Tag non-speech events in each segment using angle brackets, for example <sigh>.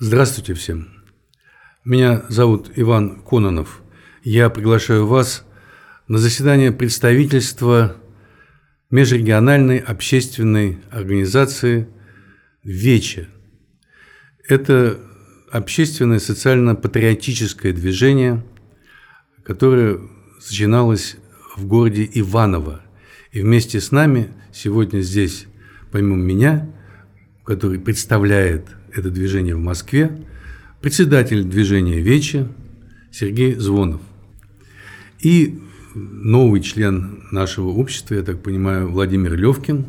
Здравствуйте всем. Меня зовут Иван Кононов. Я приглашаю вас на заседание представительства межрегиональной общественной организации «Вече». Это общественное социально-патриотическое движение, которое начиналось в городе Иваново. И вместе с нами сегодня здесь, помимо меня, который представляет это движение в Москве, председатель движения «Вечи» Сергей Звонов. И новый член нашего общества, я так понимаю, Владимир Левкин,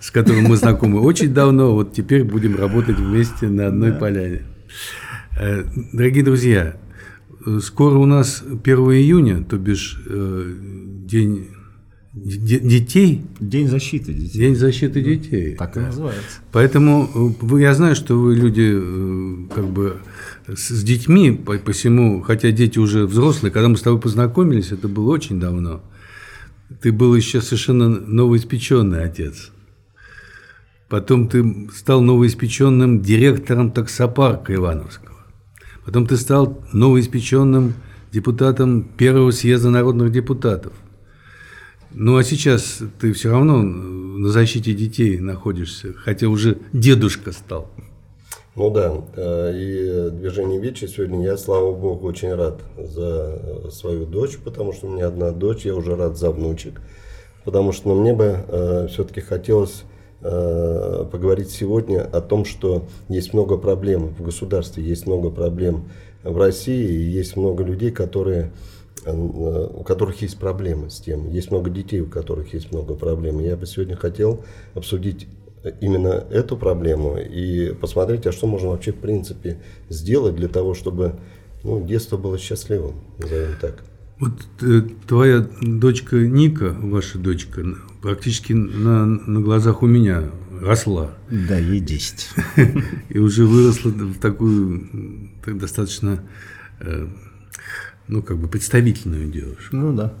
с которым мы знакомы очень давно, вот теперь будем работать вместе на одной да. поляне. Э, дорогие друзья, скоро у нас 1 июня, то бишь э, день детей. День защиты детей. День защиты детей. Так и называется. Поэтому э, я знаю, что вы люди э, как бы с детьми, по посему, хотя дети уже взрослые, когда мы с тобой познакомились, это было очень давно. Ты был еще совершенно новоиспеченный отец. Потом ты стал новоиспеченным директором таксопарка Ивановского. Потом ты стал новоиспеченным депутатом Первого съезда народных депутатов. Ну а сейчас ты все равно на защите детей находишься, хотя уже дедушка стал. Ну да, э, и движение Вечи сегодня я, слава богу, очень рад за свою дочь, потому что у меня одна дочь, я уже рад за внучек, потому что ну, мне бы э, все-таки хотелось э, поговорить сегодня о том, что есть много проблем в государстве, есть много проблем в России, и есть много людей, которые у которых есть проблемы с тем. Есть много детей, у которых есть много проблем. Я бы сегодня хотел обсудить именно эту проблему и посмотреть, а что можно вообще в принципе сделать для того, чтобы ну, детство было счастливым, назовем так. Вот э, твоя дочка Ника, ваша дочка, практически на, на глазах у меня росла. Да, ей 10. <laughs> И уже выросла в такую так, достаточно э, ну, как бы представительную девушку. Ну да.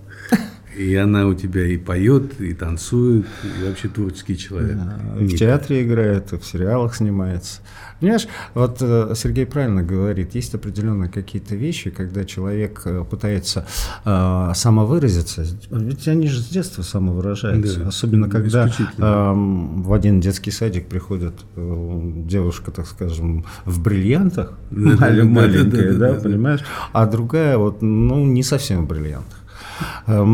И она у тебя и поет, и танцует, и вообще творческий человек. Да, в театре играет, в сериалах снимается. Понимаешь, вот э, Сергей правильно говорит, есть определенные какие-то вещи, когда человек э, пытается э, самовыразиться, ведь они же с детства самовыражаются, да, особенно когда э, в один детский садик приходит э, девушка, так скажем, в бриллиантах, да, маленькая, да, да, да, да, понимаешь, а другая вот, ну, не совсем в бриллиантах. Э,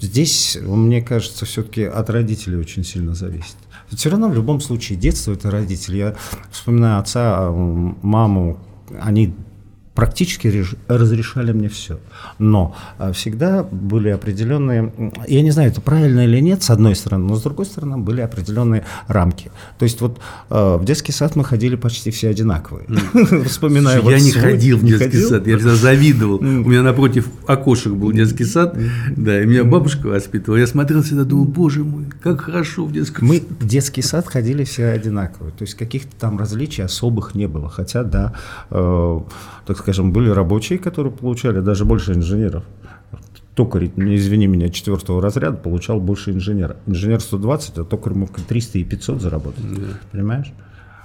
здесь, мне кажется, все-таки от родителей очень сильно зависит. Все равно в любом случае детство это родители. Я вспоминаю отца, маму, они практически разрешали мне все. Но а, всегда были определенные, я не знаю, это правильно или нет, с одной стороны, но с другой стороны были определенные рамки. То есть вот а, в детский сад мы ходили почти все одинаковые. <laughs> Вспоминаю. Я не ходил в детский сад, я всегда завидовал. У меня напротив окошек был детский сад, да, и меня бабушка воспитывала. Я смотрел всегда, думал, боже мой, как хорошо в детском Мы в детский сад ходили все одинаковые. То есть каких-то там различий особых не было. Хотя, да, э, так скажем, были рабочие, которые получали даже больше инженеров. Токарь, извини меня, четвертого разряда получал больше инженера. Инженер 120, а токарь мог 300 и 500 заработать. Да. Понимаешь?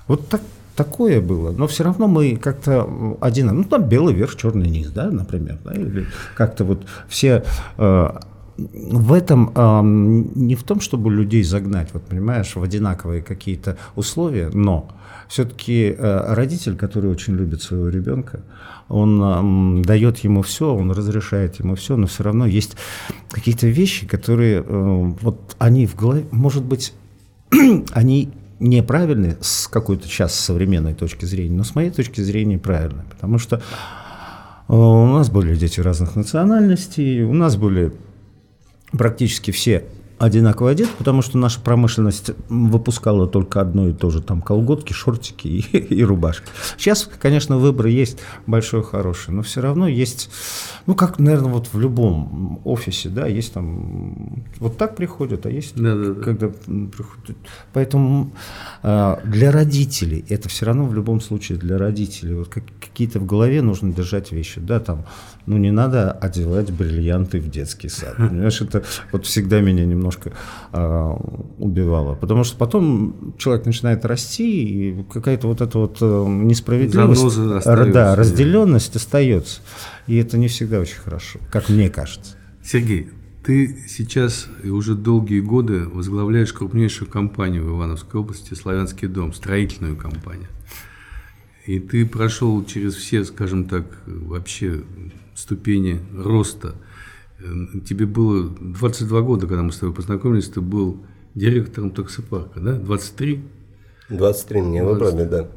Вот так, такое было. Но все равно мы как-то один, ну там белый верх, черный низ, да, например. Да, или как-то вот все э, в этом э, не в том, чтобы людей загнать, вот понимаешь, в одинаковые какие-то условия, но все-таки э, родитель, который очень любит своего ребенка, он дает ему все, он разрешает ему все, но все равно есть какие-то вещи, которые э, вот они в голове, может быть, <clears throat> они неправильны с какой-то сейчас современной точки зрения, но с моей точки зрения правильны, потому что э, у нас были дети разных национальностей, у нас были практически все одинаково одет, потому что наша промышленность выпускала только одно и то же, там колготки, шортики и, <laughs> и рубашки. Сейчас, конечно, выбор есть большой, хороший, но все равно есть, ну, как, наверное, вот в любом офисе, да, есть там, вот так приходят, а есть, да, да, да. когда приходят. Поэтому э, для родителей, это все равно в любом случае для родителей, вот как, какие-то в голове нужно держать вещи, да, там, ну, не надо одевать бриллианты в детский сад, понимаешь, это вот всегда меня немножко э, убивало. Потому что потом человек начинает расти, и какая-то вот эта вот э, несправедливость, да, разделенность остается. И это не всегда очень хорошо, как мне кажется. Сергей, ты сейчас и уже долгие годы возглавляешь крупнейшую компанию в Ивановской области «Славянский дом», строительную компанию. И ты прошел через все, скажем так, вообще ступени роста. Тебе было 22 года, когда мы с тобой познакомились, ты был директором таксопарка, да? 23? 23 мне 20. выбрали, да.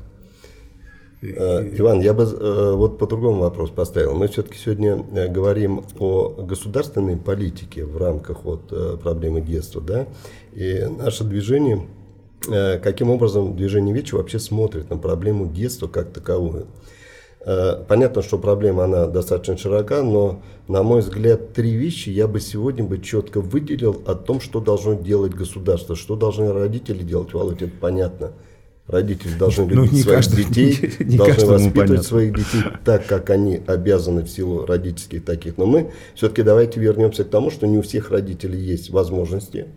Э, Иван, я бы э, вот по другому вопрос поставил. Мы все-таки сегодня э, говорим о государственной политике в рамках вот проблемы детства, да, и наше движение, каким образом движение ВИЧ вообще смотрит на проблему детства как таковую. Понятно, что проблема она достаточно широка, но, на мой взгляд, три вещи я бы сегодня бы четко выделил о том, что должно делать государство, что должны родители делать. Володь, это понятно. Родители должны ну, любить ну, своих каждый, детей, не, не <laughs> должны воспитывать понятно. своих детей так, как они обязаны в силу родительских таких. Но мы все-таки давайте вернемся к тому, что не у всех родителей есть возможности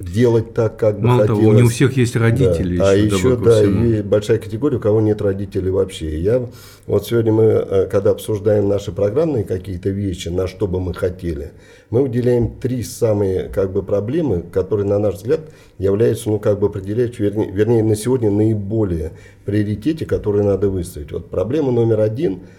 делать так, как бы Мало хотелось. того, не у всех есть родители. Да. Еще, а еще, да, и большая категория, у кого нет родителей вообще. Я, вот сегодня мы, э, когда обсуждаем наши программные какие-то вещи, на что бы мы хотели, мы выделяем три самые как бы проблемы, которые, на наш взгляд, являются, ну, как бы определяют, вернее, вернее на сегодня наиболее приоритете, которые надо выставить. Вот проблема номер один –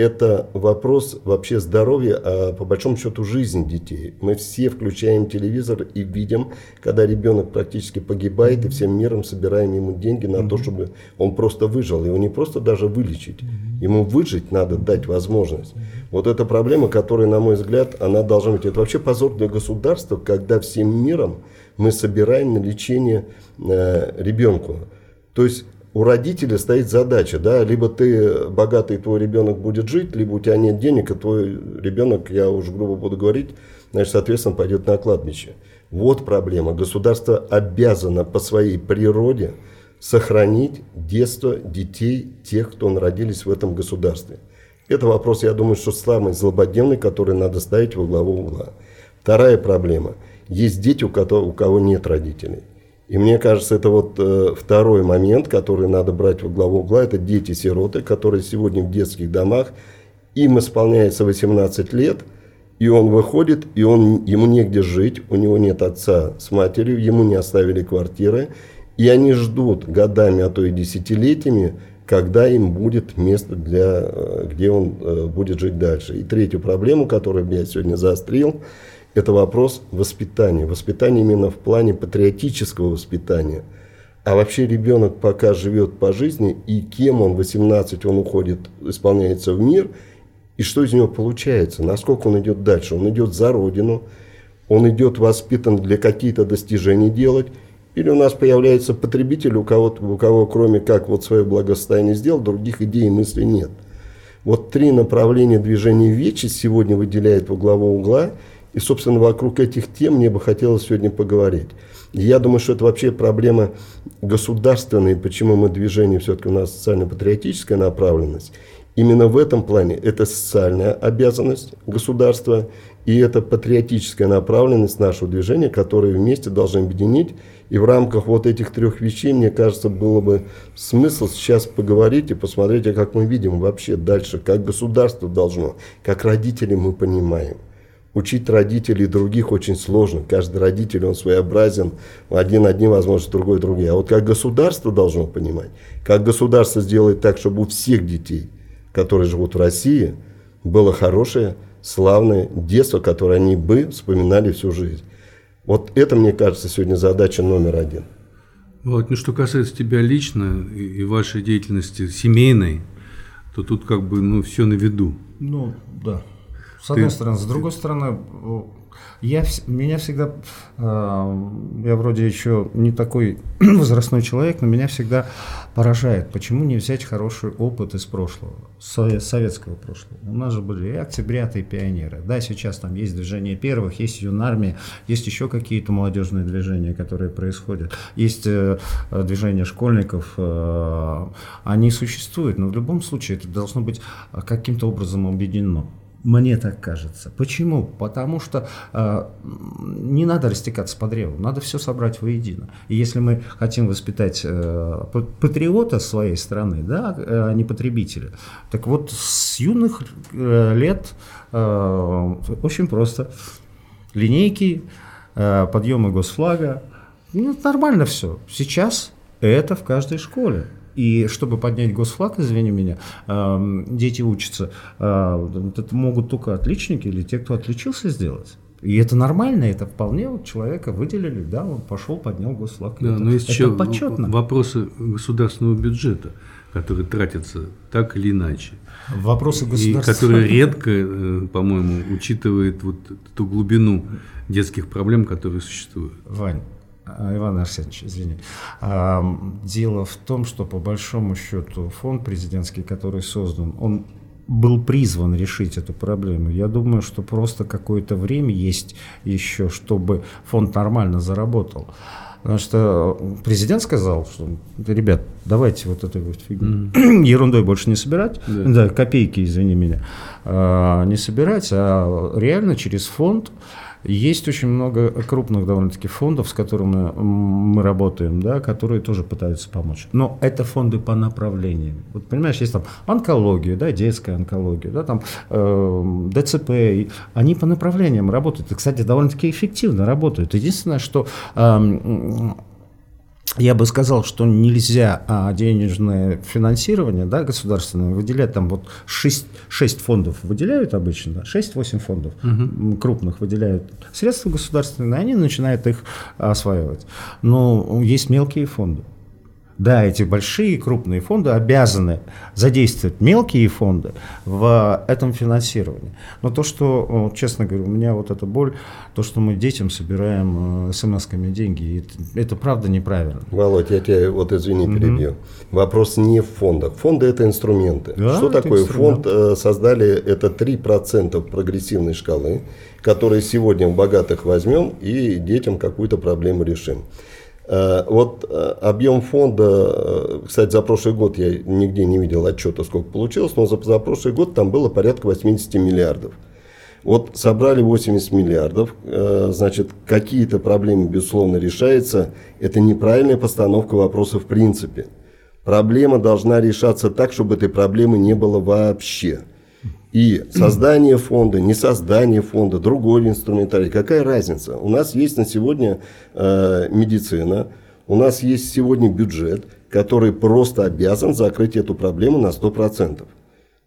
это вопрос вообще здоровья, а по большому счету жизни детей. Мы все включаем телевизор и видим, когда ребенок практически погибает, и всем миром собираем ему деньги на то, чтобы он просто выжил. Его не просто даже вылечить, ему выжить надо дать возможность. Вот эта проблема, которая, на мой взгляд, она должна быть. Это вообще позор для государства, когда всем миром мы собираем на лечение э, ребенку. То есть у родителя стоит задача, да, либо ты богатый, твой ребенок будет жить, либо у тебя нет денег, и твой ребенок, я уже грубо буду говорить, значит, соответственно, пойдет на кладбище. Вот проблема. Государство обязано по своей природе сохранить детство детей, тех, кто родились в этом государстве. Это вопрос, я думаю, что самый злободневный, который надо ставить во главу угла. Вторая проблема. Есть дети, у кого, у кого нет родителей. И мне кажется, это вот э, второй момент, который надо брать во главу угла, это дети-сироты, которые сегодня в детских домах, им исполняется 18 лет, и он выходит, и он, ему негде жить, у него нет отца с матерью, ему не оставили квартиры, и они ждут годами, а то и десятилетиями, когда им будет место, для, э, где он э, будет жить дальше. И третью проблему, которую я сегодня заострил, это вопрос воспитания. Воспитания именно в плане патриотического воспитания. А вообще ребенок пока живет по жизни, и кем он, 18, он уходит, исполняется в мир, и что из него получается, насколько он идет дальше. Он идет за родину, он идет воспитан для какие-то достижения делать, или у нас появляется потребитель, у кого, у кого кроме как вот свое благосостояние сделал, других идей и мыслей нет. Вот три направления движения вечность сегодня выделяет во главу угла – и, собственно, вокруг этих тем мне бы хотелось сегодня поговорить. я думаю, что это вообще проблема государственная, почему мы движение, все-таки у нас социально-патриотическая направленность. Именно в этом плане это социальная обязанность государства и это патриотическая направленность нашего движения, которые вместе должны объединить. И в рамках вот этих трех вещей, мне кажется, было бы смысл сейчас поговорить и посмотреть, а как мы видим вообще дальше, как государство должно, как родители мы понимаем. Учить родителей других очень сложно. Каждый родитель, он своеобразен. Один одни возможно, другой другие. А вот как государство должно понимать, как государство сделает так, чтобы у всех детей, которые живут в России, было хорошее, славное детство, которое они бы вспоминали всю жизнь. Вот это, мне кажется, сегодня задача номер один. Вот, ну, что касается тебя лично и вашей деятельности семейной, то тут как бы ну, все на виду. Ну, да. С одной ты... стороны. С другой стороны, я, меня всегда, э, я вроде еще не такой <clears throat> возрастной человек, но меня всегда поражает, почему не взять хороший опыт из прошлого, советского прошлого. У нас же были и октябряты, и пионеры. Да, сейчас там есть движение первых, есть юнармия, есть еще какие-то молодежные движения, которые происходят. Есть э, движение школьников, э, они существуют, но в любом случае это должно быть каким-то образом объединено. Мне так кажется. Почему? Потому что э, не надо растекаться по древу, надо все собрать воедино. И если мы хотим воспитать э, патриота своей страны, да, а не потребителя, так вот с юных э, лет э, очень просто. Линейки, э, подъемы госфлага, ну, нормально все. Сейчас это в каждой школе. И чтобы поднять госфлаг, извини меня, дети учатся, это могут только отличники или те, кто отличился сделать. И это нормально, это вполне вот человека выделили, да, он пошел, поднял госфлаг. Да, это, но есть это еще почетно. вопросы государственного бюджета, которые тратятся так или иначе. Вопросы государственного... И которые редко, э, по-моему, учитывают вот ту глубину детских проблем, которые существуют. Вань, Иван Арсеньевич, извини. А, дело в том, что по большому счету фонд президентский, который создан, он был призван решить эту проблему. Я думаю, что просто какое-то время есть еще, чтобы фонд нормально заработал. Потому что президент сказал, что, ребят, давайте вот этой вот фигней, mm. <clears throat> ерундой больше не собирать, yeah. да, копейки, извини меня, а, не собирать, а реально через фонд есть очень много крупных довольно-таки фондов, с которыми мы работаем, да, которые тоже пытаются помочь. Но это фонды по направлениям. Вот понимаешь, есть там онкология, да, детская онкология, да, там э, ДЦП, они по направлениям работают. И, кстати, довольно-таки эффективно работают. Единственное, что э, я бы сказал, что нельзя а, денежное финансирование да, государственное выделять, там вот 6, 6 фондов выделяют обычно, 6-8 фондов угу. крупных выделяют средства государственные, они начинают их осваивать. Но есть мелкие фонды. Да, эти большие крупные фонды обязаны задействовать мелкие фонды в этом финансировании. Но то, что, честно говоря, у меня вот эта боль, то, что мы детям собираем э, смс-ками деньги, это, это правда неправильно. Володь, я тебя вот извини, перебью. Угу. Вопрос не в фондах. Фонды это инструменты. Да, что это такое инструмент. фонд? Э, создали это 3% прогрессивной шкалы, которые сегодня в богатых возьмем и детям какую-то проблему решим. Э, вот э, объем фонда, э, кстати, за прошлый год я нигде не видел отчета, сколько получилось, но за, за прошлый год там было порядка 80 миллиардов. Вот собрали 80 миллиардов, значит, какие-то проблемы, безусловно, решаются. Это неправильная постановка вопроса в принципе. Проблема должна решаться так, чтобы этой проблемы не было вообще. И создание фонда, не создание фонда, другой инструментарий. Какая разница? У нас есть на сегодня э, медицина, у нас есть сегодня бюджет, который просто обязан закрыть эту проблему на 100%.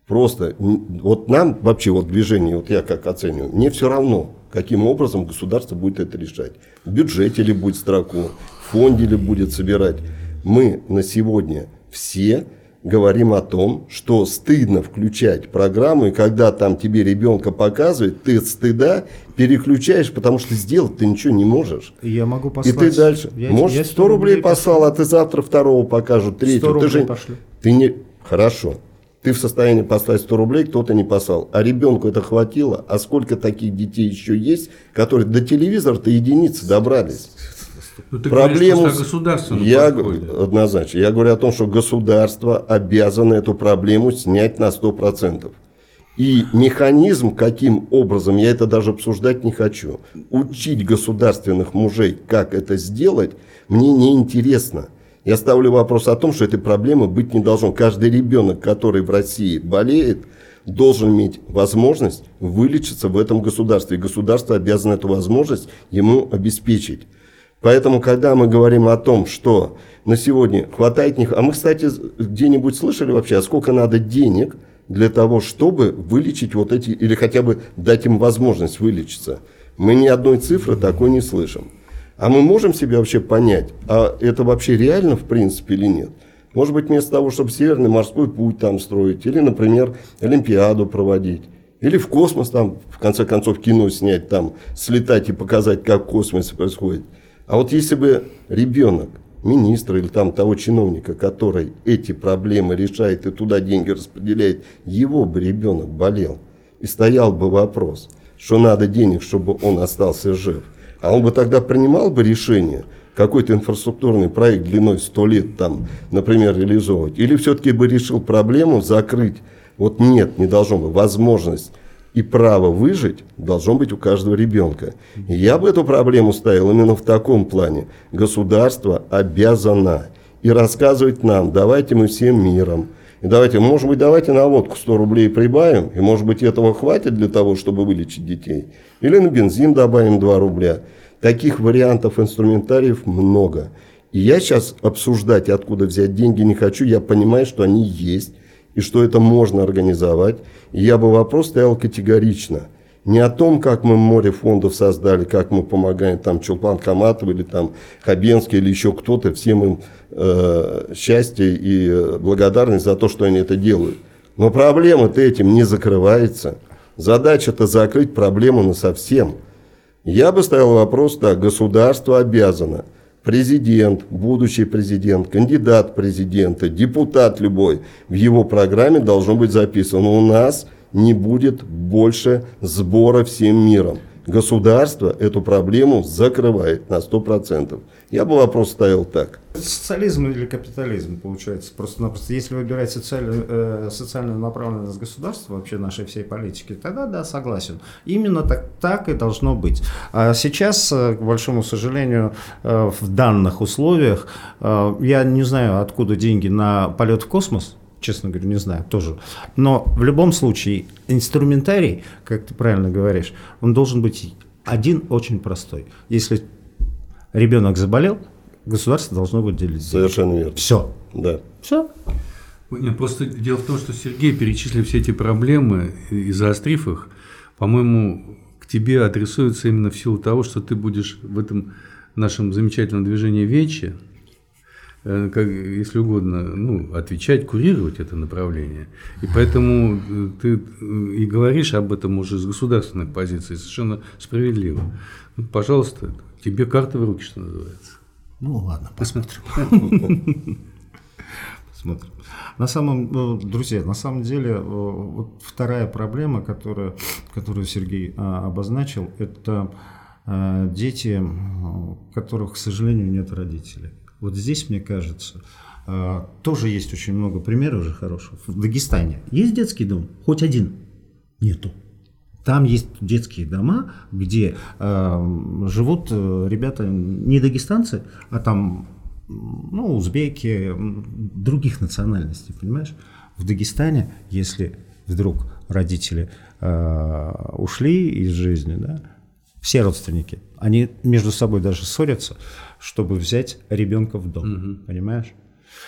Просто, вот нам вообще, вот движение, вот я как оцениваю, мне все равно, каким образом государство будет это решать. В бюджете ли будет строку, в фонде ли будет собирать. Мы на сегодня все говорим о том, что стыдно включать программу, и когда там тебе ребенка показывают, ты стыда переключаешь, потому что сделать ты ничего не можешь. Я могу послать. И ты дальше. Я, Может, я 100, 100 рублей послал, а ты завтра второго покажут, третьего. 100 ты же... пошлю. Ты не... Хорошо. Ты в состоянии послать 100 рублей, кто-то не послал. А ребенку это хватило. А сколько таких детей еще есть, которые до телевизора-то единицы добрались? Ну, ты проблему говоришь, государственном я, Однозначно. Я говорю о том, что государство обязано эту проблему снять на 100%. И механизм, каким образом, я это даже обсуждать не хочу. Учить государственных мужей, как это сделать, мне не интересно. Я ставлю вопрос о том, что этой проблемы быть не должно. Каждый ребенок, который в России болеет, должен иметь возможность вылечиться в этом государстве. И государство обязано эту возможность ему обеспечить. Поэтому, когда мы говорим о том, что на сегодня хватает них, а мы, кстати, где-нибудь слышали вообще, а сколько надо денег для того, чтобы вылечить вот эти, или хотя бы дать им возможность вылечиться. Мы ни одной цифры такой не слышим. А мы можем себе вообще понять, а это вообще реально в принципе или нет? Может быть, вместо того, чтобы Северный морской путь там строить, или, например, Олимпиаду проводить, или в космос там, в конце концов, кино снять, там, слетать и показать, как в космосе происходит – а вот если бы ребенок, министра или там того чиновника, который эти проблемы решает и туда деньги распределяет, его бы ребенок болел. И стоял бы вопрос, что надо денег, чтобы он остался жив. А он бы тогда принимал бы решение, какой-то инфраструктурный проект длиной 100 лет там, например, реализовывать. Или все-таки бы решил проблему закрыть. Вот нет, не должно быть возможность и право выжить должно быть у каждого ребенка. И я бы эту проблему ставил именно в таком плане. Государство обязано и рассказывать нам, давайте мы всем миром. И давайте, может быть, давайте на водку 100 рублей прибавим, и может быть этого хватит для того, чтобы вылечить детей. Или на бензин добавим 2 рубля. Таких вариантов инструментариев много. И я сейчас обсуждать, откуда взять деньги, не хочу. Я понимаю, что они есть, и что это можно организовать. Я бы вопрос стоял категорично. Не о том, как мы море фондов создали, как мы помогаем там Чулпан Каматов или там Хабенский или еще кто-то, всем им э, счастье и благодарность за то, что они это делают. Но проблема-то этим не закрывается. Задача-то закрыть проблему на совсем. Я бы ставил вопрос так, государство обязано, президент, будущий президент, кандидат президента, депутат любой, в его программе должно быть записано, у нас не будет больше сбора всем миром. Государство эту проблему закрывает на 100%. Я бы вопрос ставил так. Социализм или капитализм получается? Просто-напросто, если выбирать социальную, э, социальную направленность государства, вообще нашей всей политики, тогда да, согласен. Именно так, так и должно быть. А сейчас, э, к большому сожалению, э, в данных условиях, э, я не знаю, откуда деньги на полет в космос, честно говоря, не знаю, тоже. Но в любом случае инструментарий, как ты правильно говоришь, он должен быть один очень простой. Если ребенок заболел, государство должно будет делить. Совершенно верно. Все. Да. Все. Нет, просто дело в том, что Сергей перечислил все эти проблемы и заострив их, по-моему, к тебе адресуются именно в силу того, что ты будешь в этом нашем замечательном движении Вечи, как, если угодно, ну, отвечать, курировать это направление. И поэтому э, ты э, и говоришь об этом уже с государственной позиции, совершенно справедливо. Ну, пожалуйста, тебе карта в руки, что называется. Ну ладно, посмотрим. <laughs> Посмотрим. На самом, ну, друзья, на самом деле, э, вот вторая проблема, которая, которую Сергей а, обозначил, это дети, у которых, к сожалению, нет родителей. Вот здесь, мне кажется, а, тоже есть очень много примеров уже хороших. В Дагестане есть детский дом? Хоть один? Нету. Там есть детские дома, где э, живут ребята не дагестанцы, а там ну, узбеки, других национальностей, понимаешь? В Дагестане, если вдруг родители э, ушли из жизни, да, все родственники, они между собой даже ссорятся, чтобы взять ребенка в дом, угу. понимаешь?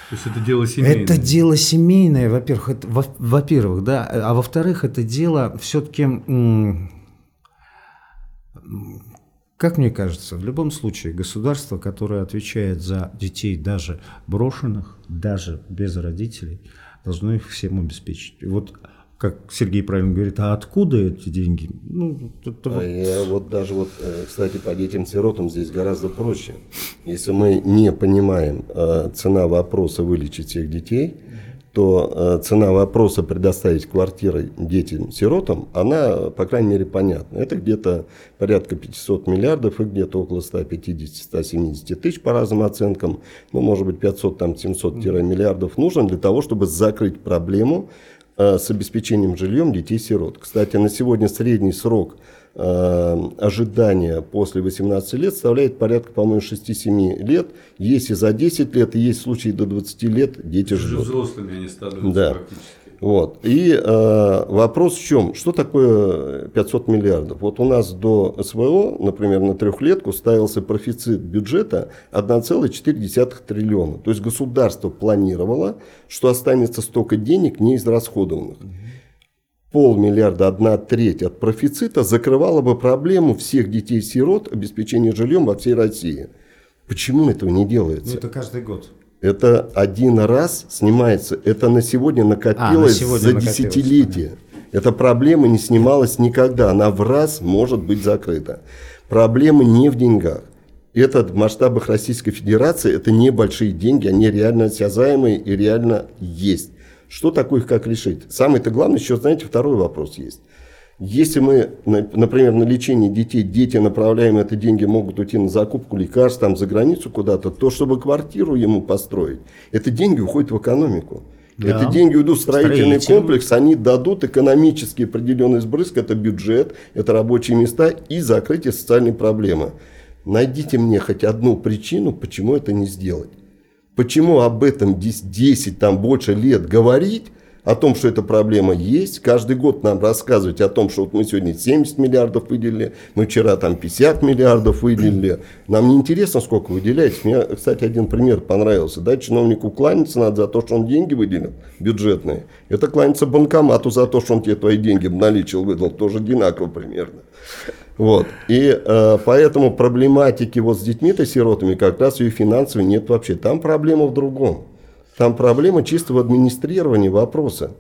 То есть это дело семейное? Это дело семейное, во-первых, это, во- во-первых, да, а во-вторых, это дело все-таки, как мне кажется, в любом случае государство, которое отвечает за детей даже брошенных, даже без родителей, должно их всем обеспечить. Вот как Сергей правильно говорит, а откуда эти деньги? Ну, это... а я вот даже вот, э, кстати, по детям-сиротам здесь гораздо проще. Если мы не понимаем э, цена вопроса вылечить всех детей, то э, цена вопроса предоставить квартиры детям-сиротам, она, по крайней мере, понятна. Это где-то порядка 500 миллиардов и где-то около 150-170 тысяч по разным оценкам. Ну, может быть, 500-700 миллиардов нужно для того, чтобы закрыть проблему с обеспечением жильем детей-сирот. Кстати, на сегодня средний срок э, ожидания после 18 лет составляет порядка, по-моему, 6-7 лет. Есть и за 10 лет, и есть случаи до 20 лет дети ждут. взрослыми они становятся да. практически. Вот. И э, вопрос в чем? Что такое 500 миллиардов? Вот у нас до СВО, например, на трехлетку ставился профицит бюджета 1,4 триллиона. То есть государство планировало, что останется столько денег неизрасходованных. Полмиллиарда, одна треть от профицита закрывала бы проблему всех детей-сирот обеспечения жильем во всей России. Почему этого не делается? Ну, это каждый год. Это один раз снимается. Это на сегодня накопилось а, на сегодня за накопилось, десятилетия. Эта проблема не снималась никогда. Она в раз может быть закрыта. Проблема не в деньгах. Это в масштабах Российской Федерации, это небольшие деньги, они реально осязаемые и реально есть. Что такое их как решить? Самое-то главное, еще, знаете, второй вопрос есть. Если мы, например, на лечение детей, дети, направляем это деньги, могут уйти на закупку лекарств, там, за границу куда-то, то, чтобы квартиру ему построить, это деньги уходят в экономику. Да. Эти деньги уйдут в строительный Строитель. комплекс, они дадут экономически определенный сбрызг, это бюджет, это рабочие места и закрытие социальной проблемы. Найдите мне хоть одну причину, почему это не сделать. Почему об этом 10, 10 там больше лет говорить, о том, что эта проблема есть. Каждый год нам рассказывать о том, что вот мы сегодня 70 миллиардов выделили, мы вчера там 50 миллиардов выделили. Нам не интересно, сколько выделяете. Мне, кстати, один пример понравился. Да, чиновнику кланяться надо за то, что он деньги выделил бюджетные. Это кланяться банкомату за то, что он тебе твои деньги наличил, выдал. Тоже одинаково примерно. Вот. И э, поэтому проблематики вот с детьми-то сиротами как раз и финансовой нет вообще. Там проблема в другом. Там проблема чисто в администрировании вопроса.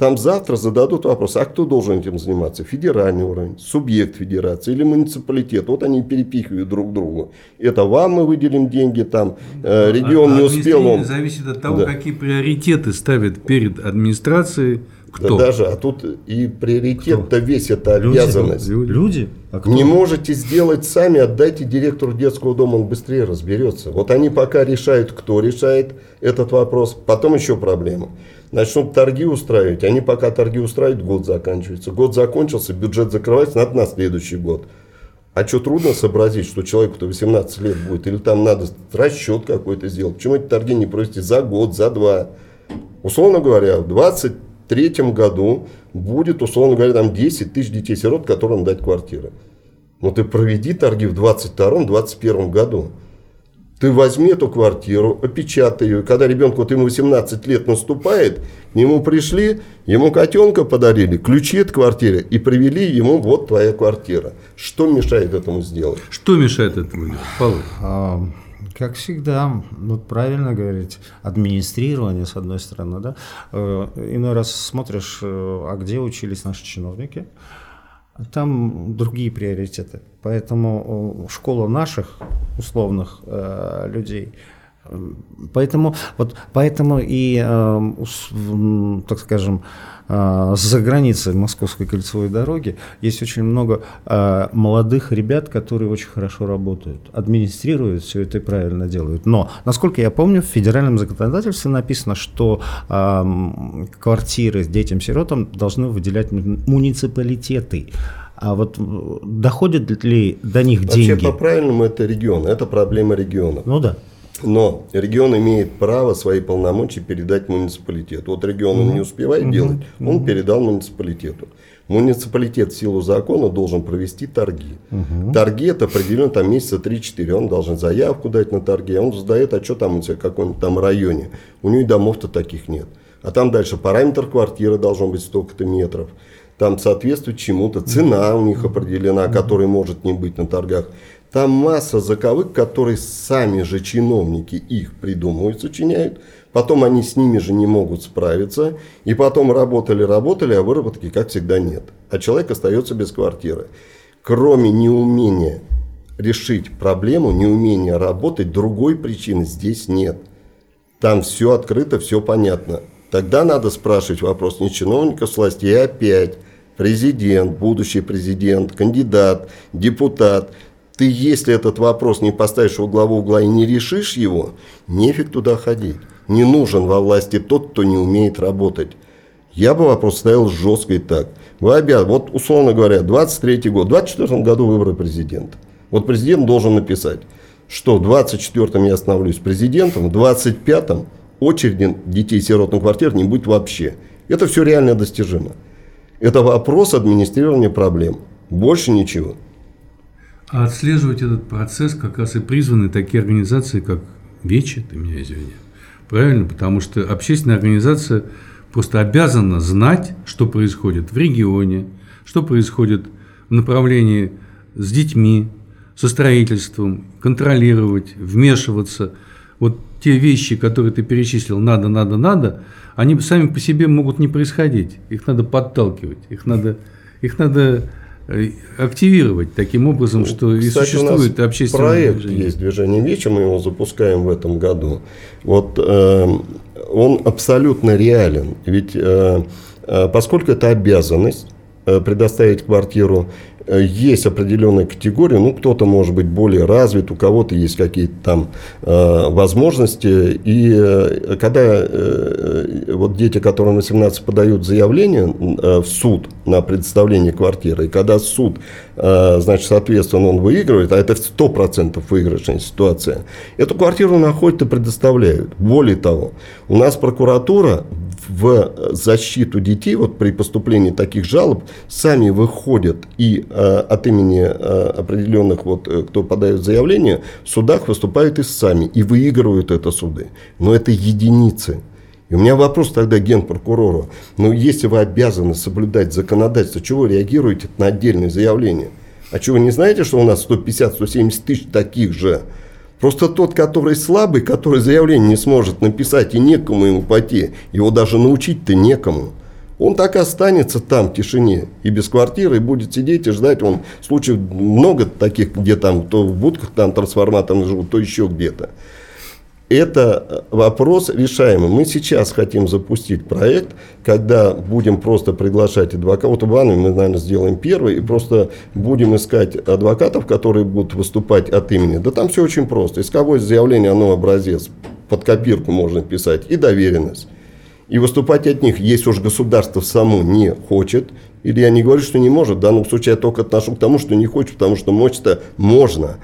Там завтра зададут вопрос, а кто должен этим заниматься? Федеральный уровень, субъект федерации или муниципалитет. Вот они перепихивают друг другу. Это вам мы выделим деньги, там э, регион а, не успел. Он... Зависит от того, да. какие приоритеты ставят перед администрацией. Кто? Да даже, а тут и приоритет-то весь, это обязанность. Люди? Люди? А Не можете сделать сами, отдайте директору детского дома, он быстрее разберется. Вот они пока решают, кто решает этот вопрос. Потом еще проблема. Начнут торги устраивать. Они пока торги устраивают, год заканчивается. Год закончился, бюджет закрывается, надо на следующий год. А что трудно сообразить, что человеку-то 18 лет будет, или там надо расчет какой-то сделать. Почему эти торги не просите за год, за два? Условно говоря, в 20 2023 году будет, условно говоря, там 10 тысяч детей-сирот, которым дать квартиры. Но ты проведи торги в 2022-2021 году. Ты возьми эту квартиру, опечатай ее. Когда ребенку вот ему 18 лет наступает, к нему пришли, ему котенка подарили, ключи от квартиры и привели ему вот твоя квартира. Что мешает этому сделать? Что мешает этому делать, Павел? Как всегда, вот правильно говорить, администрирование, с одной стороны, да. Э, иной раз смотришь, э, а где учились наши чиновники, там другие приоритеты. Поэтому э, школа наших условных людей Поэтому, вот, поэтому и, так скажем, а, за границей Московской кольцевой дороги есть очень много а, молодых ребят, которые очень хорошо работают, администрируют все это и правильно делают. Но, насколько я помню, в федеральном законодательстве написано, что а, квартиры с детям-сиротам должны выделять муниципалитеты. А вот доходят ли до них Вообще, деньги? Вообще, по-правильному, это регион. Это проблема региона. Ну да. Но регион имеет право свои полномочия передать муниципалитету. Вот регион он не успевает угу. делать, он передал муниципалитету. Муниципалитет в силу закона должен провести торги. Угу. Торги это определенно там месяца 3-4. Он должен заявку дать на торги. Он сдает, а что там у тебя в каком-нибудь там районе. У него и домов-то таких нет. А там дальше параметр квартиры должен быть столько-то метров. Там соответствует чему-то. Цена у них определена, которая может не быть на торгах. Там масса заковык, которые сами же чиновники их придумывают, сочиняют. Потом они с ними же не могут справиться. И потом работали, работали, а выработки, как всегда, нет. А человек остается без квартиры. Кроме неумения решить проблему, неумения работать, другой причины здесь нет. Там все открыто, все понятно. Тогда надо спрашивать вопрос не чиновника с власти, и опять президент, будущий президент, кандидат, депутат – ты, если этот вопрос не поставишь во главу угла и не решишь его, нефиг туда ходить. Не нужен во власти тот, кто не умеет работать. Я бы вопрос ставил жестко и так. Вы обязаны, вот условно говоря, 23 год, в 24 году выборы президента. Вот президент должен написать, что в 24-м я становлюсь президентом, в 25-м очереди детей-сирот на квартир не будет вообще. Это все реально достижимо. Это вопрос администрирования проблем. Больше ничего. А отслеживать этот процесс как раз и призваны такие организации, как Вечи, ты меня извини. Правильно? Потому что общественная организация просто обязана знать, что происходит в регионе, что происходит в направлении с детьми, со строительством, контролировать, вмешиваться. Вот те вещи, которые ты перечислил, надо, надо, надо, они сами по себе могут не происходить. Их надо подталкивать, их надо, их надо активировать таким образом, что Кстати, и существует у нас общественное проект движение. есть движение вечер, мы его запускаем в этом году. Вот э, он абсолютно реален, ведь э, э, поскольку это обязанность, э, предоставить квартиру. Э, есть определенная категория, ну, кто-то может быть более развит, у кого-то есть какие-то там э, возможности. И э, когда э, вот дети, которым 18 подают заявление э, в суд на предоставление квартиры, и когда суд, э, значит, соответственно, он выигрывает, а это 100% выигрышная ситуация, эту квартиру находят и предоставляют. Более того, у нас прокуратура в защиту детей, вот при поступлении таких жалоб, сами выходят и э, от имени э, определенных, вот, э, кто подает заявление, в судах выступают и сами, и выигрывают это суды. Но это единицы. И у меня вопрос тогда генпрокурору. Ну, если вы обязаны соблюдать законодательство, чего вы реагируете на отдельные заявления? А чего вы не знаете, что у нас 150-170 тысяч таких же? Просто тот, который слабый, который заявление не сможет написать и некому ему пойти, его даже научить-то некому. Он так и останется там в тишине и без квартиры, и будет сидеть и ждать. Он случаев много таких, где там то в будках там трансформаторно живут, то еще где-то это вопрос решаемый. Мы сейчас хотим запустить проект, когда будем просто приглашать адвокатов. Вот в Иванове мы, наверное, сделаем первый, и просто будем искать адвокатов, которые будут выступать от имени. Да там все очень просто. Исковое заявление, оно образец. Под копирку можно писать. И доверенность. И выступать от них, если уж государство само не хочет, или я не говорю, что не может, в данном случае я только отношу к тому, что не хочет, потому что мочь-то можно.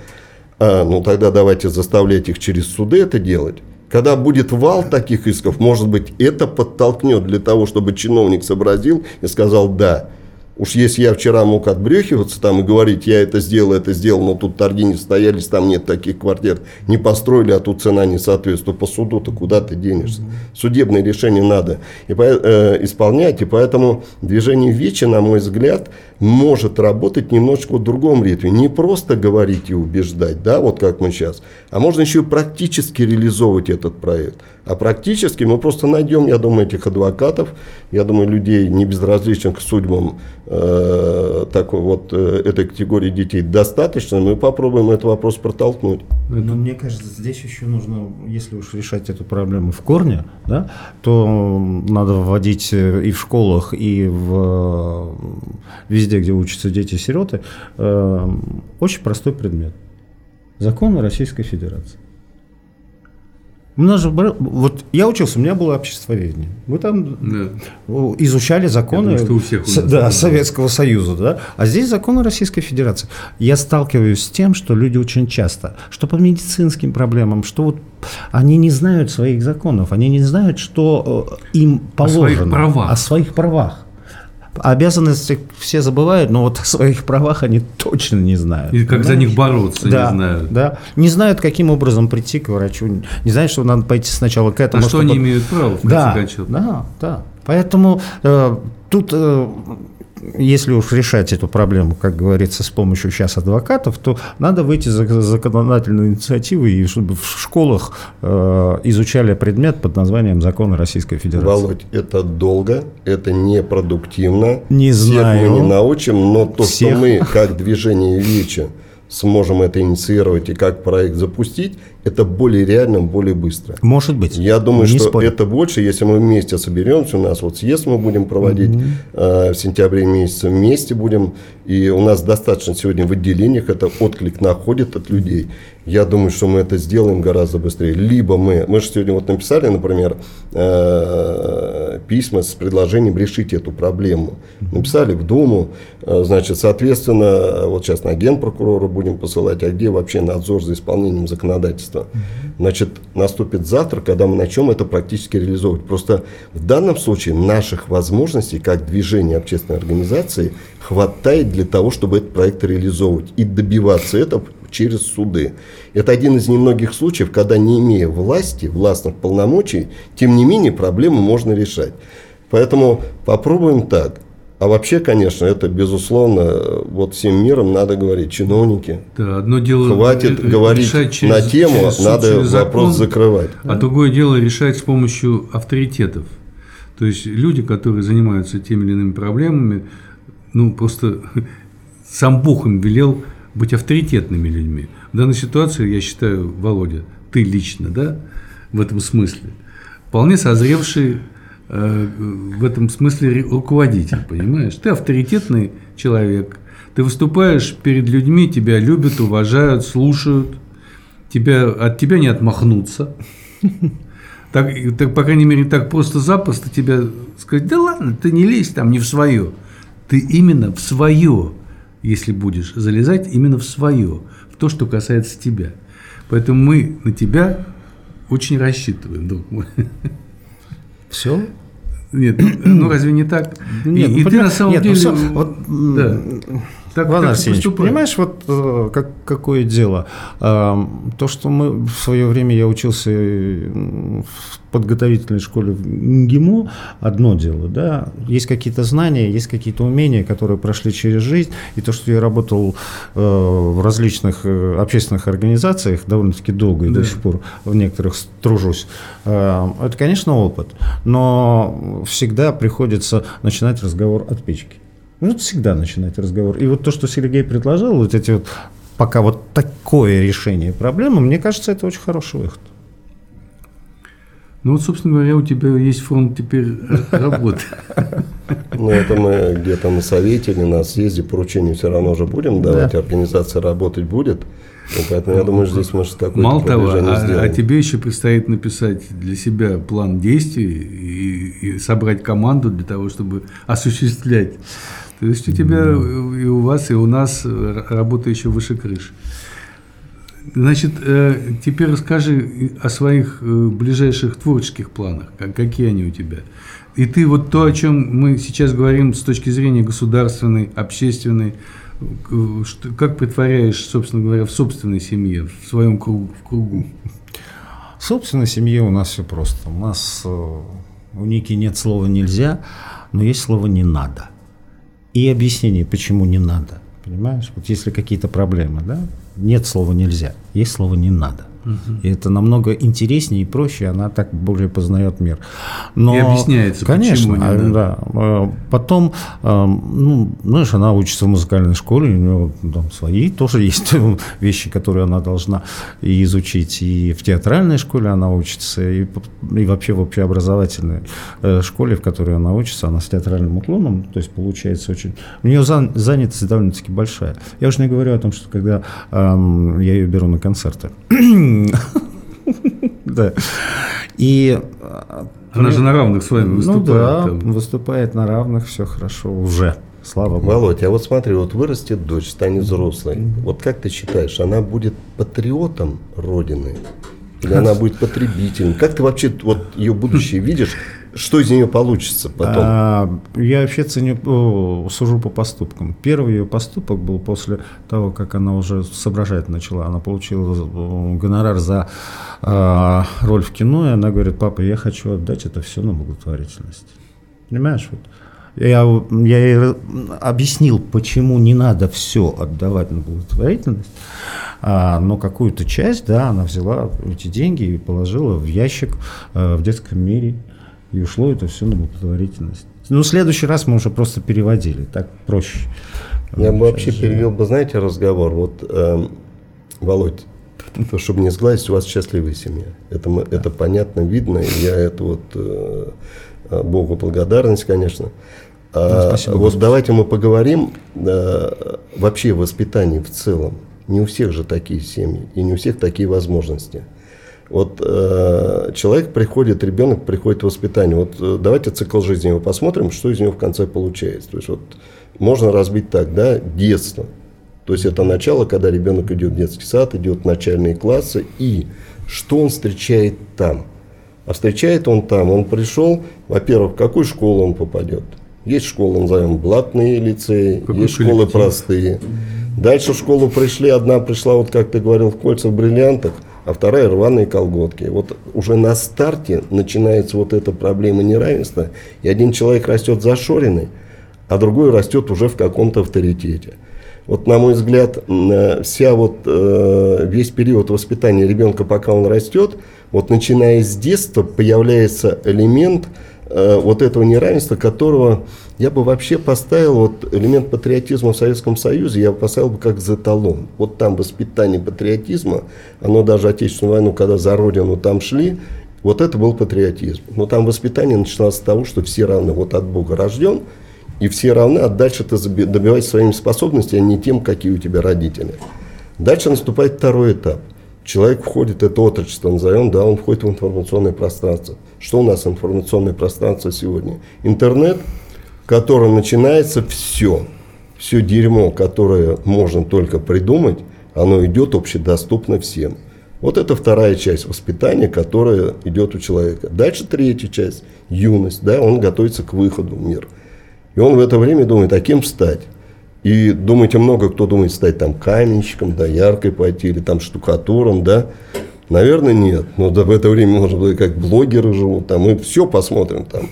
А, ну тогда давайте заставлять их через суды это делать. Когда будет вал таких исков, может быть, это подтолкнет для того, чтобы чиновник сообразил и сказал «да». Уж если я вчера мог отбрехиваться там и говорить, я это сделал, это сделал, но тут торги не стоялись, там нет таких квартир, не построили, а тут цена не соответствует, по суду-то куда ты денешься? Судебное решение надо и, э, исполнять, и поэтому движение ВИЧи, на мой взгляд, может работать немножечко в другом ритме. Не просто говорить и убеждать, да, вот как мы сейчас, а можно еще и практически реализовывать этот проект. А практически мы просто найдем, я думаю, этих адвокатов, я думаю, людей не безразличных к судьбам э, такой вот э, этой категории детей достаточно, мы попробуем этот вопрос протолкнуть. Но мне кажется, здесь еще нужно, если уж решать эту проблему в корне, да, то надо вводить э, и в школах, и в, везде, где учатся дети-сироты, э, очень простой предмет. Закон Российской Федерации. У нас же, вот я учился, у меня было обществоведение. Мы там да. изучали законы думаю, у всех у нас, да, да. Советского Союза, да? а здесь законы Российской Федерации. Я сталкиваюсь с тем, что люди очень часто, что по медицинским проблемам, что вот они не знают своих законов, они не знают, что э, им положено. О своих правах. О своих правах обязанности все забывают, но вот о своих правах они точно не знают. И как за них бороться да, не знают. Да, не знают, каким образом прийти к врачу, не знают, что надо пойти сначала к этому. А что они имеют право, в да, Да, да. Поэтому э, тут э, если уж решать эту проблему, как говорится, с помощью сейчас адвокатов, то надо выйти за законодательную инициативу и чтобы в школах э, изучали предмет под названием Законы Российской Федерации. Володь, это долго, это непродуктивно. Не знаю. Всех мы не научим, но то, Всех. что мы, как движение ВИЧа, сможем это инициировать и как проект запустить, это более реально, более быстро. Может быть. Я думаю, не что спорю. это больше, если мы вместе соберемся, у нас вот съезд мы будем проводить угу. э, в сентябре месяце, вместе будем, и у нас достаточно сегодня в отделениях это отклик находит от людей. Я думаю, что мы это сделаем гораздо быстрее. Либо мы, мы же сегодня вот написали, например, э, письма с предложением решить эту проблему. Написали в Думу, э, значит, соответственно, вот сейчас на генпрокурора будем посылать, а где вообще надзор за исполнением законодательства. Значит, наступит завтра, когда мы начнем это практически реализовывать. Просто в данном случае наших возможностей, как движения общественной организации, хватает для того, чтобы этот проект реализовывать и добиваться этого через суды. Это один из немногих случаев, когда не имея власти, властных полномочий, тем не менее проблему можно решать. Поэтому попробуем так. А вообще, конечно, это безусловно, вот всем миром надо говорить, чиновники. Да, одно дело хватит говорить через, на тему, через, надо через закон, вопрос закрывать. А да. другое дело решать с помощью авторитетов. То есть люди, которые занимаются теми или иными проблемами, ну просто <laughs> сам Бог им велел быть авторитетными людьми. В данной ситуации, я считаю, Володя, ты лично, да, в этом смысле, вполне созревший в этом смысле руководитель, понимаешь? Ты авторитетный человек, ты выступаешь перед людьми, тебя любят, уважают, слушают, тебя, от тебя не отмахнуться. Так, так, по крайней мере, так просто-запросто тебя сказать, да ладно, ты не лезь там не в свое. Ты именно в свое, если будешь залезать, именно в свое, в то, что касается тебя. Поэтому мы на тебя очень рассчитываем, друг мой. Все? Нет, ну разве не так? Нет, и, ну, и ты на самом нет, ну, деле... все, вот, да. Так, Иван Арсеньевич, понимаешь, вот э, как, какое дело? Э, то, что мы в свое время, я учился в подготовительной школе в МГИМО, одно дело, да, есть какие-то знания, есть какие-то умения, которые прошли через жизнь, и то, что я работал э, в различных общественных организациях довольно-таки долго и да. до сих пор в некоторых тружусь, это, конечно, опыт, но всегда приходится начинать разговор от печки. Ну, всегда начинать разговор. И вот то, что Сергей предложил, вот эти вот пока вот такое решение проблемы, мне кажется, это очень хороший выход. Ну вот, собственно говоря, у тебя есть фонд теперь работы. Ну, это мы где-то на совете или на съезде поручения все равно уже будем давать, да. организация работать будет. Поэтому я думаю, здесь может какое-то Мало того, а, а тебе еще предстоит написать для себя план действий и, и собрать команду для того, чтобы осуществлять то есть у тебя и у вас, и у нас работа еще выше крыши. Значит, э, теперь расскажи о своих э, ближайших творческих планах. Какие они у тебя? И ты вот то, о чем мы сейчас говорим с точки зрения государственной, общественной, как притворяешь, собственно говоря, в собственной семье, в своем кругу? В кругу? В собственной семье у нас все просто. У нас э, у Ники нет слова «нельзя», но есть слово «не надо» и объяснение, почему не надо. Понимаешь? Вот если какие-то проблемы, да, нет слова нельзя, есть слово не надо. Угу. И это намного интереснее и проще, она так более познает мир. Но, и объясняется, конечно, почему не да. да. Потом, ну, знаешь, она учится в музыкальной школе, у нее там свои тоже <laughs> есть вещи, которые она должна и изучить. И в театральной школе она учится, и, и вообще в общеобразовательной э, школе, в которой она учится, она с театральным уклоном, то есть получается очень... У нее занятость довольно-таки большая. Я уже не говорю о том, что когда эм, я ее беру на концерты, <clears throat> <laughs> да. И она же на равных с вами выступает. Ну да, там. выступает на равных, все хорошо уже. Слава Богу. Володь, а вот смотри, вот вырастет дочь, станет взрослой. Вот как ты считаешь, она будет патриотом Родины? Или она будет потребителем? Как ты вообще вот ее будущее видишь? Что из нее получится потом? А, я вообще ценю, о, сужу по поступкам. Первый ее поступок был после того, как она уже соображать начала. Она получила гонорар за а, роль в кино, и она говорит, папа, я хочу отдать это все на благотворительность. Понимаешь? Вот. Я, я ей объяснил, почему не надо все отдавать на благотворительность, а, но какую-то часть, да, она взяла эти деньги и положила в ящик а, в детском мире. И ушло это все на благотворительность. Ну, в следующий раз мы уже просто переводили, так проще. Я бы вообще перевел бы, знаете, разговор. Вот, э, Володь, то, чтобы не сглазить, у вас счастливая семья. Это, мы, это понятно, видно. И я это вот э, Богу благодарность, конечно. А, ну, спасибо, вот давайте мы поговорим э, вообще о воспитании в целом. Не у всех же такие семьи, и не у всех такие возможности. Вот э, человек приходит, ребенок приходит в воспитание. Вот э, давайте цикл жизни его посмотрим, что из него в конце получается. То есть вот можно разбить так, да, детство. То есть это начало, когда ребенок идет в детский сад, идет в начальные классы, и что он встречает там. А встречает он там, он пришел, во-первых, в какую школу он попадет. Есть школы, назовем, блатные лицеи, Какой есть школы простые. Дальше в школу пришли, одна пришла, вот как ты говорил, в кольцах, бриллиантах, а вторая рваные колготки. Вот уже на старте начинается вот эта проблема неравенства, и один человек растет зашоренный, а другой растет уже в каком-то авторитете. Вот, на мой взгляд, э, вся вот, э, весь период воспитания ребенка, пока он растет, вот начиная с детства появляется элемент э, вот этого неравенства, которого я бы вообще поставил вот элемент патриотизма в Советском Союзе, я бы поставил бы как за талон. Вот там воспитание патриотизма, оно даже Отечественную войну, когда за Родину там шли, Вот это был патриотизм. Но там воспитание начиналось с того, что все равны. Вот от Бога рожден, и все равны, а дальше ты добиваешься своими способностями, а не тем, какие у тебя родители. Дальше наступает второй этап. Человек входит, это отрочество назовем, да, он входит в информационное пространство. Что у нас информационное пространство сегодня? Интернет, котором начинается все. Все дерьмо, которое можно только придумать, оно идет общедоступно всем. Вот это вторая часть воспитания, которая идет у человека. Дальше третья часть, юность, да, он готовится к выходу в мир. И он в это время думает, а кем стать? И думаете, много кто думает стать там каменщиком, да, яркой пойти, или там штукатуром, да. Наверное, нет. Но в это время, может быть, как блогеры живут, там, мы все посмотрим там.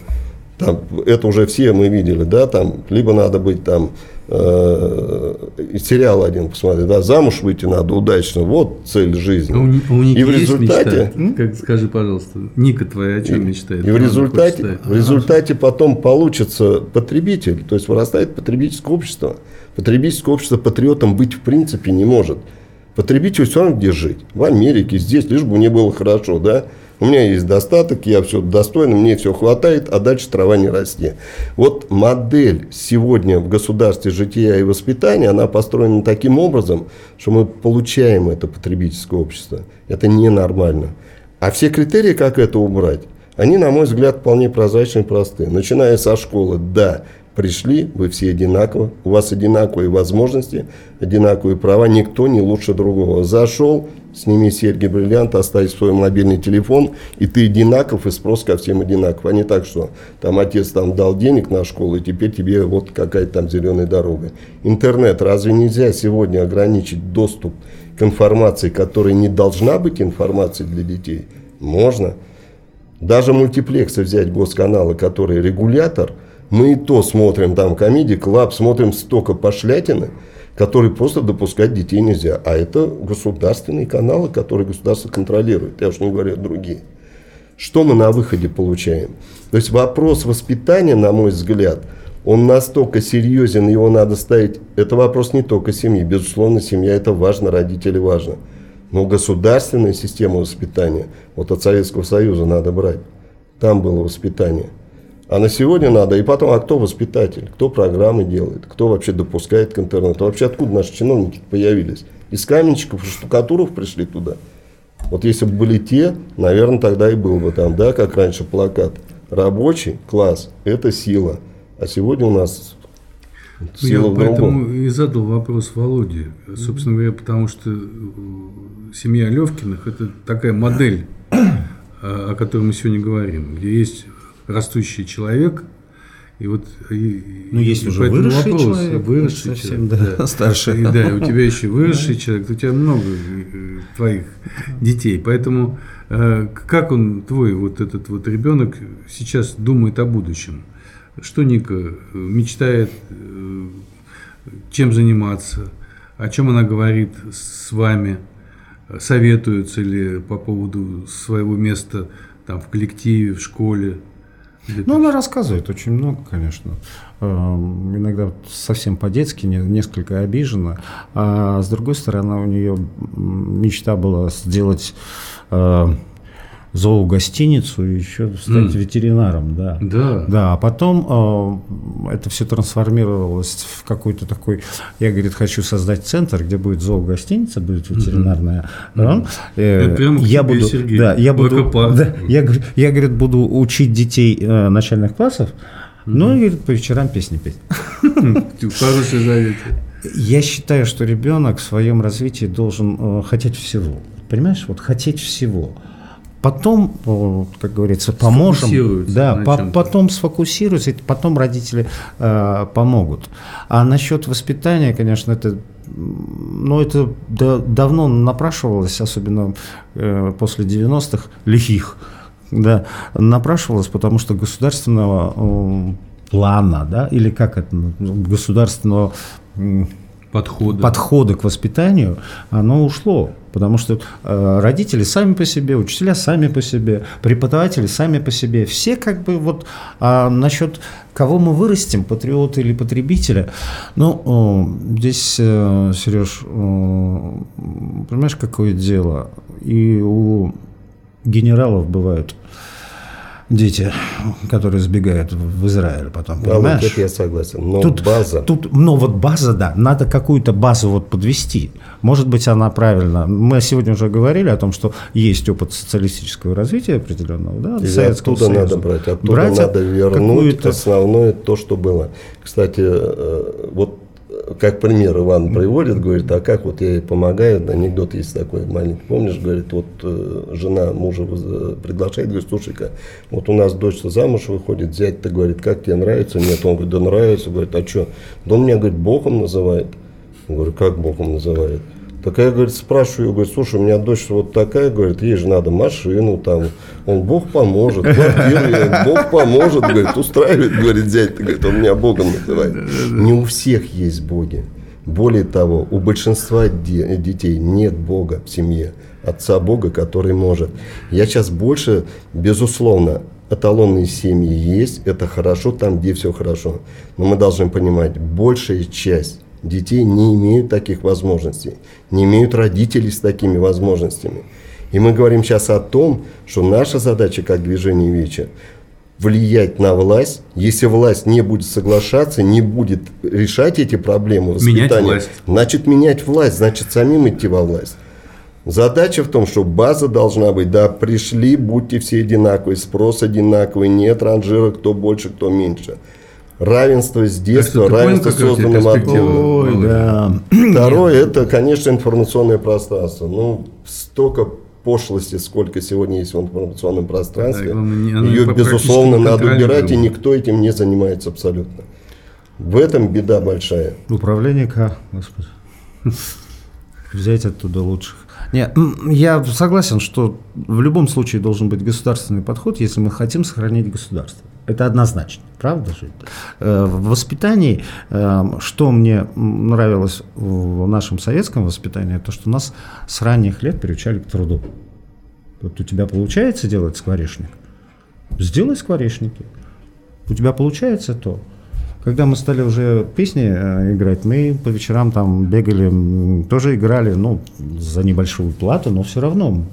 Там, это уже все мы видели, да, там, либо надо быть там э, сериал один посмотреть, да, замуж выйти надо удачно, вот цель жизни. А у, у Ники и в результате, мечта? как скажи, пожалуйста, Ника твоя о чем и, мечтает? И в результате, в результате потом получится потребитель, то есть вырастает потребительское общество. Потребительское общество патриотом быть в принципе не может. Потребитель все равно где жить. В Америке, здесь, лишь бы мне было хорошо, да. У меня есть достаток, я все достойно, мне все хватает, а дальше трава не расти. Вот модель сегодня в государстве жития и воспитания, она построена таким образом, что мы получаем это потребительское общество. Это ненормально. А все критерии, как это убрать, они, на мой взгляд, вполне прозрачны и просты. Начиная со школы, да, пришли, вы все одинаково, у вас одинаковые возможности, одинаковые права, никто не лучше другого. Зашел, сними серьги бриллиант, оставь свой мобильный телефон, и ты одинаков, и спрос ко всем одинаков. А не так, что там отец там дал денег на школу, и теперь тебе вот какая-то там зеленая дорога. Интернет, разве нельзя сегодня ограничить доступ к информации, которая не должна быть информацией для детей? Можно. Даже мультиплексы взять госканалы, которые регулятор – мы и то смотрим там комедии, клаб, смотрим столько пошлятины, которые просто допускать детей нельзя. А это государственные каналы, которые государство контролирует. Я уж не говорю другие. Что мы на выходе получаем? То есть вопрос воспитания, на мой взгляд, он настолько серьезен, его надо ставить. Это вопрос не только семьи. Безусловно, семья это важно, родители важно. Но государственная система воспитания, вот от Советского Союза надо брать. Там было воспитание. А на сегодня надо, и потом, а кто воспитатель, кто программы делает, кто вообще допускает к интернету, вообще откуда наши чиновники появились? Из каменщиков и штукатуров пришли туда. Вот если бы были те, наверное, тогда и был бы там, да, как раньше плакат. Рабочий класс – это сила. А сегодня у нас сила Я поэтому и задал вопрос Володе. Собственно говоря, потому что семья Левкиных – это такая модель, о которой мы сегодня говорим, где есть растущий человек. И вот и, ну, есть и уже выросший вопрос, человек, выросший совсем, человек, да, <laughs> старший. И, да, и у тебя еще выросший человек, у тебя много э, твоих детей, поэтому э, как он, твой вот этот вот ребенок сейчас думает о будущем? Что Ника мечтает, э, чем заниматься, о чем она говорит с вами, советуются ли по поводу своего места там в коллективе, в школе? Ну, она рассказывает очень много, конечно. Эм, иногда совсем по-детски, несколько обижена. А с другой стороны, у нее мечта была сделать э, зоогостиницу и еще стать mm. ветеринаром, да. Да. Да, а потом э, это все трансформировалось в какой-то такой, я, говорит, хочу создать центр, где будет зоогостиница, будет ветеринарная. Mm-hmm. Да? Э, прямо я тебе, буду, Сергей, да, я буду, да, я, я, говорит, буду учить детей э, начальных классов, mm-hmm. ну, и, говорит, по вечерам песни петь. Хорошее занятие. Я считаю, что ребенок в своем развитии должен э, хотеть всего. Понимаешь, вот хотеть всего. Потом, как говорится, поможем. Да, по потом сфокусируются, потом родители э, помогут. А насчет воспитания, конечно, это ну, это да, давно напрашивалось, особенно э, после 90-х, лихих, да, напрашивалось, потому что государственного э, плана, да, или как это, государственного подхода. подхода к воспитанию, оно ушло. Потому что э, родители сами по себе, учителя сами по себе, преподаватели сами по себе. Все как бы вот а насчет кого мы вырастим, патриота или потребителя. Ну, э, здесь, э, Сереж, э, понимаешь, какое дело? И у генералов бывают дети, которые сбегают в Израиль потом, Да, понимаешь? вот это я согласен. Но Тут база. Тут, ну вот база, да, надо какую-то базу вот подвести. Может быть, она правильно. Мы сегодня уже говорили о том, что есть опыт социалистического развития определенного, да, И Советского оттуда Союза. надо брать, оттуда Брать надо вернуть основное то, что было. Кстати, э, вот как пример Иван приводит, говорит, а как вот я ей помогаю, анекдот есть такой маленький, помнишь, говорит, вот э, жена мужа приглашает, говорит, слушай-ка, вот у нас дочь замуж выходит, зять-то говорит, как тебе нравится? Нет, он говорит, да нравится, говорит, а что? Да он меня, говорит, Богом называет. Говорю, как Богом называет? Так я, говорит, спрашиваю, говорит, слушай, у меня дочь вот такая, говорит, ей же надо машину там. Он, Бог поможет, квартиру, я, Бог поможет, говорит, устраивает, говорит, зять, говорит, он меня Богом называет. Не у всех есть боги. Более того, у большинства де- детей нет Бога в семье, отца Бога, который может. Я сейчас больше, безусловно, эталонные семьи есть, это хорошо там, где все хорошо. Но мы должны понимать, большая часть детей не имеют таких возможностей, не имеют родителей с такими возможностями. И мы говорим сейчас о том, что наша задача как движение ВИЧа влиять на власть. Если власть не будет соглашаться, не будет решать эти проблемы Менять воспитания, власть. значит менять власть, значит самим идти во власть. Задача в том, что база должна быть, да, пришли, будьте все одинаковые, спрос одинаковый, нет ранжира, кто больше, кто меньше. Равенство с детства, понял, равенство созданным от. Ой, да. Второе, это, конечно, информационное пространство. Ну, столько пошлости, сколько сегодня есть в информационном пространстве. Да, главное, Ее, безусловно, надо убирать, и никто этим не занимается абсолютно. В этом беда большая. Управление К, господи. Взять оттуда лучших. Не, я согласен, что в любом случае должен быть государственный подход, если мы хотим сохранить государство. Это однозначно, правда же? Э, В воспитании, э, что мне нравилось в нашем советском воспитании, то, что нас с ранних лет приучали к труду. Вот у тебя получается делать скворечник? Сделай скворечники. У тебя получается то. Когда мы стали уже песни э, играть, мы по вечерам там бегали, тоже играли, ну, за небольшую плату, но все равно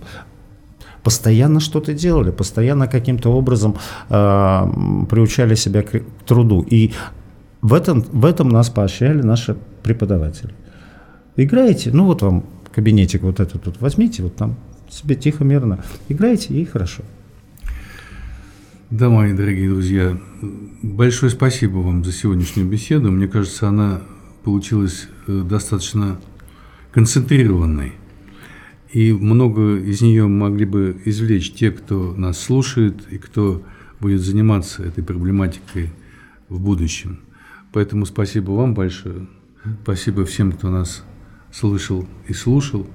постоянно что-то делали, постоянно каким-то образом э, приучали себя к, труду. И в этом, в этом нас поощряли наши преподаватели. Играете, ну вот вам кабинетик вот этот вот возьмите, вот там себе тихо, мирно, играете и хорошо. Да, мои дорогие друзья, большое спасибо вам за сегодняшнюю беседу. Мне кажется, она получилась э, достаточно концентрированной. И много из нее могли бы извлечь те, кто нас слушает и кто будет заниматься этой проблематикой в будущем. Поэтому спасибо вам большое. Спасибо всем, кто нас слышал и слушал.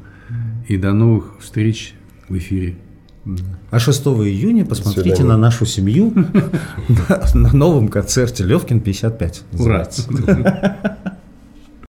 И до новых встреч в эфире. А 6 июня посмотрите на нашу семью <laughs> на новом концерте Левкин 55. Ура! <laughs>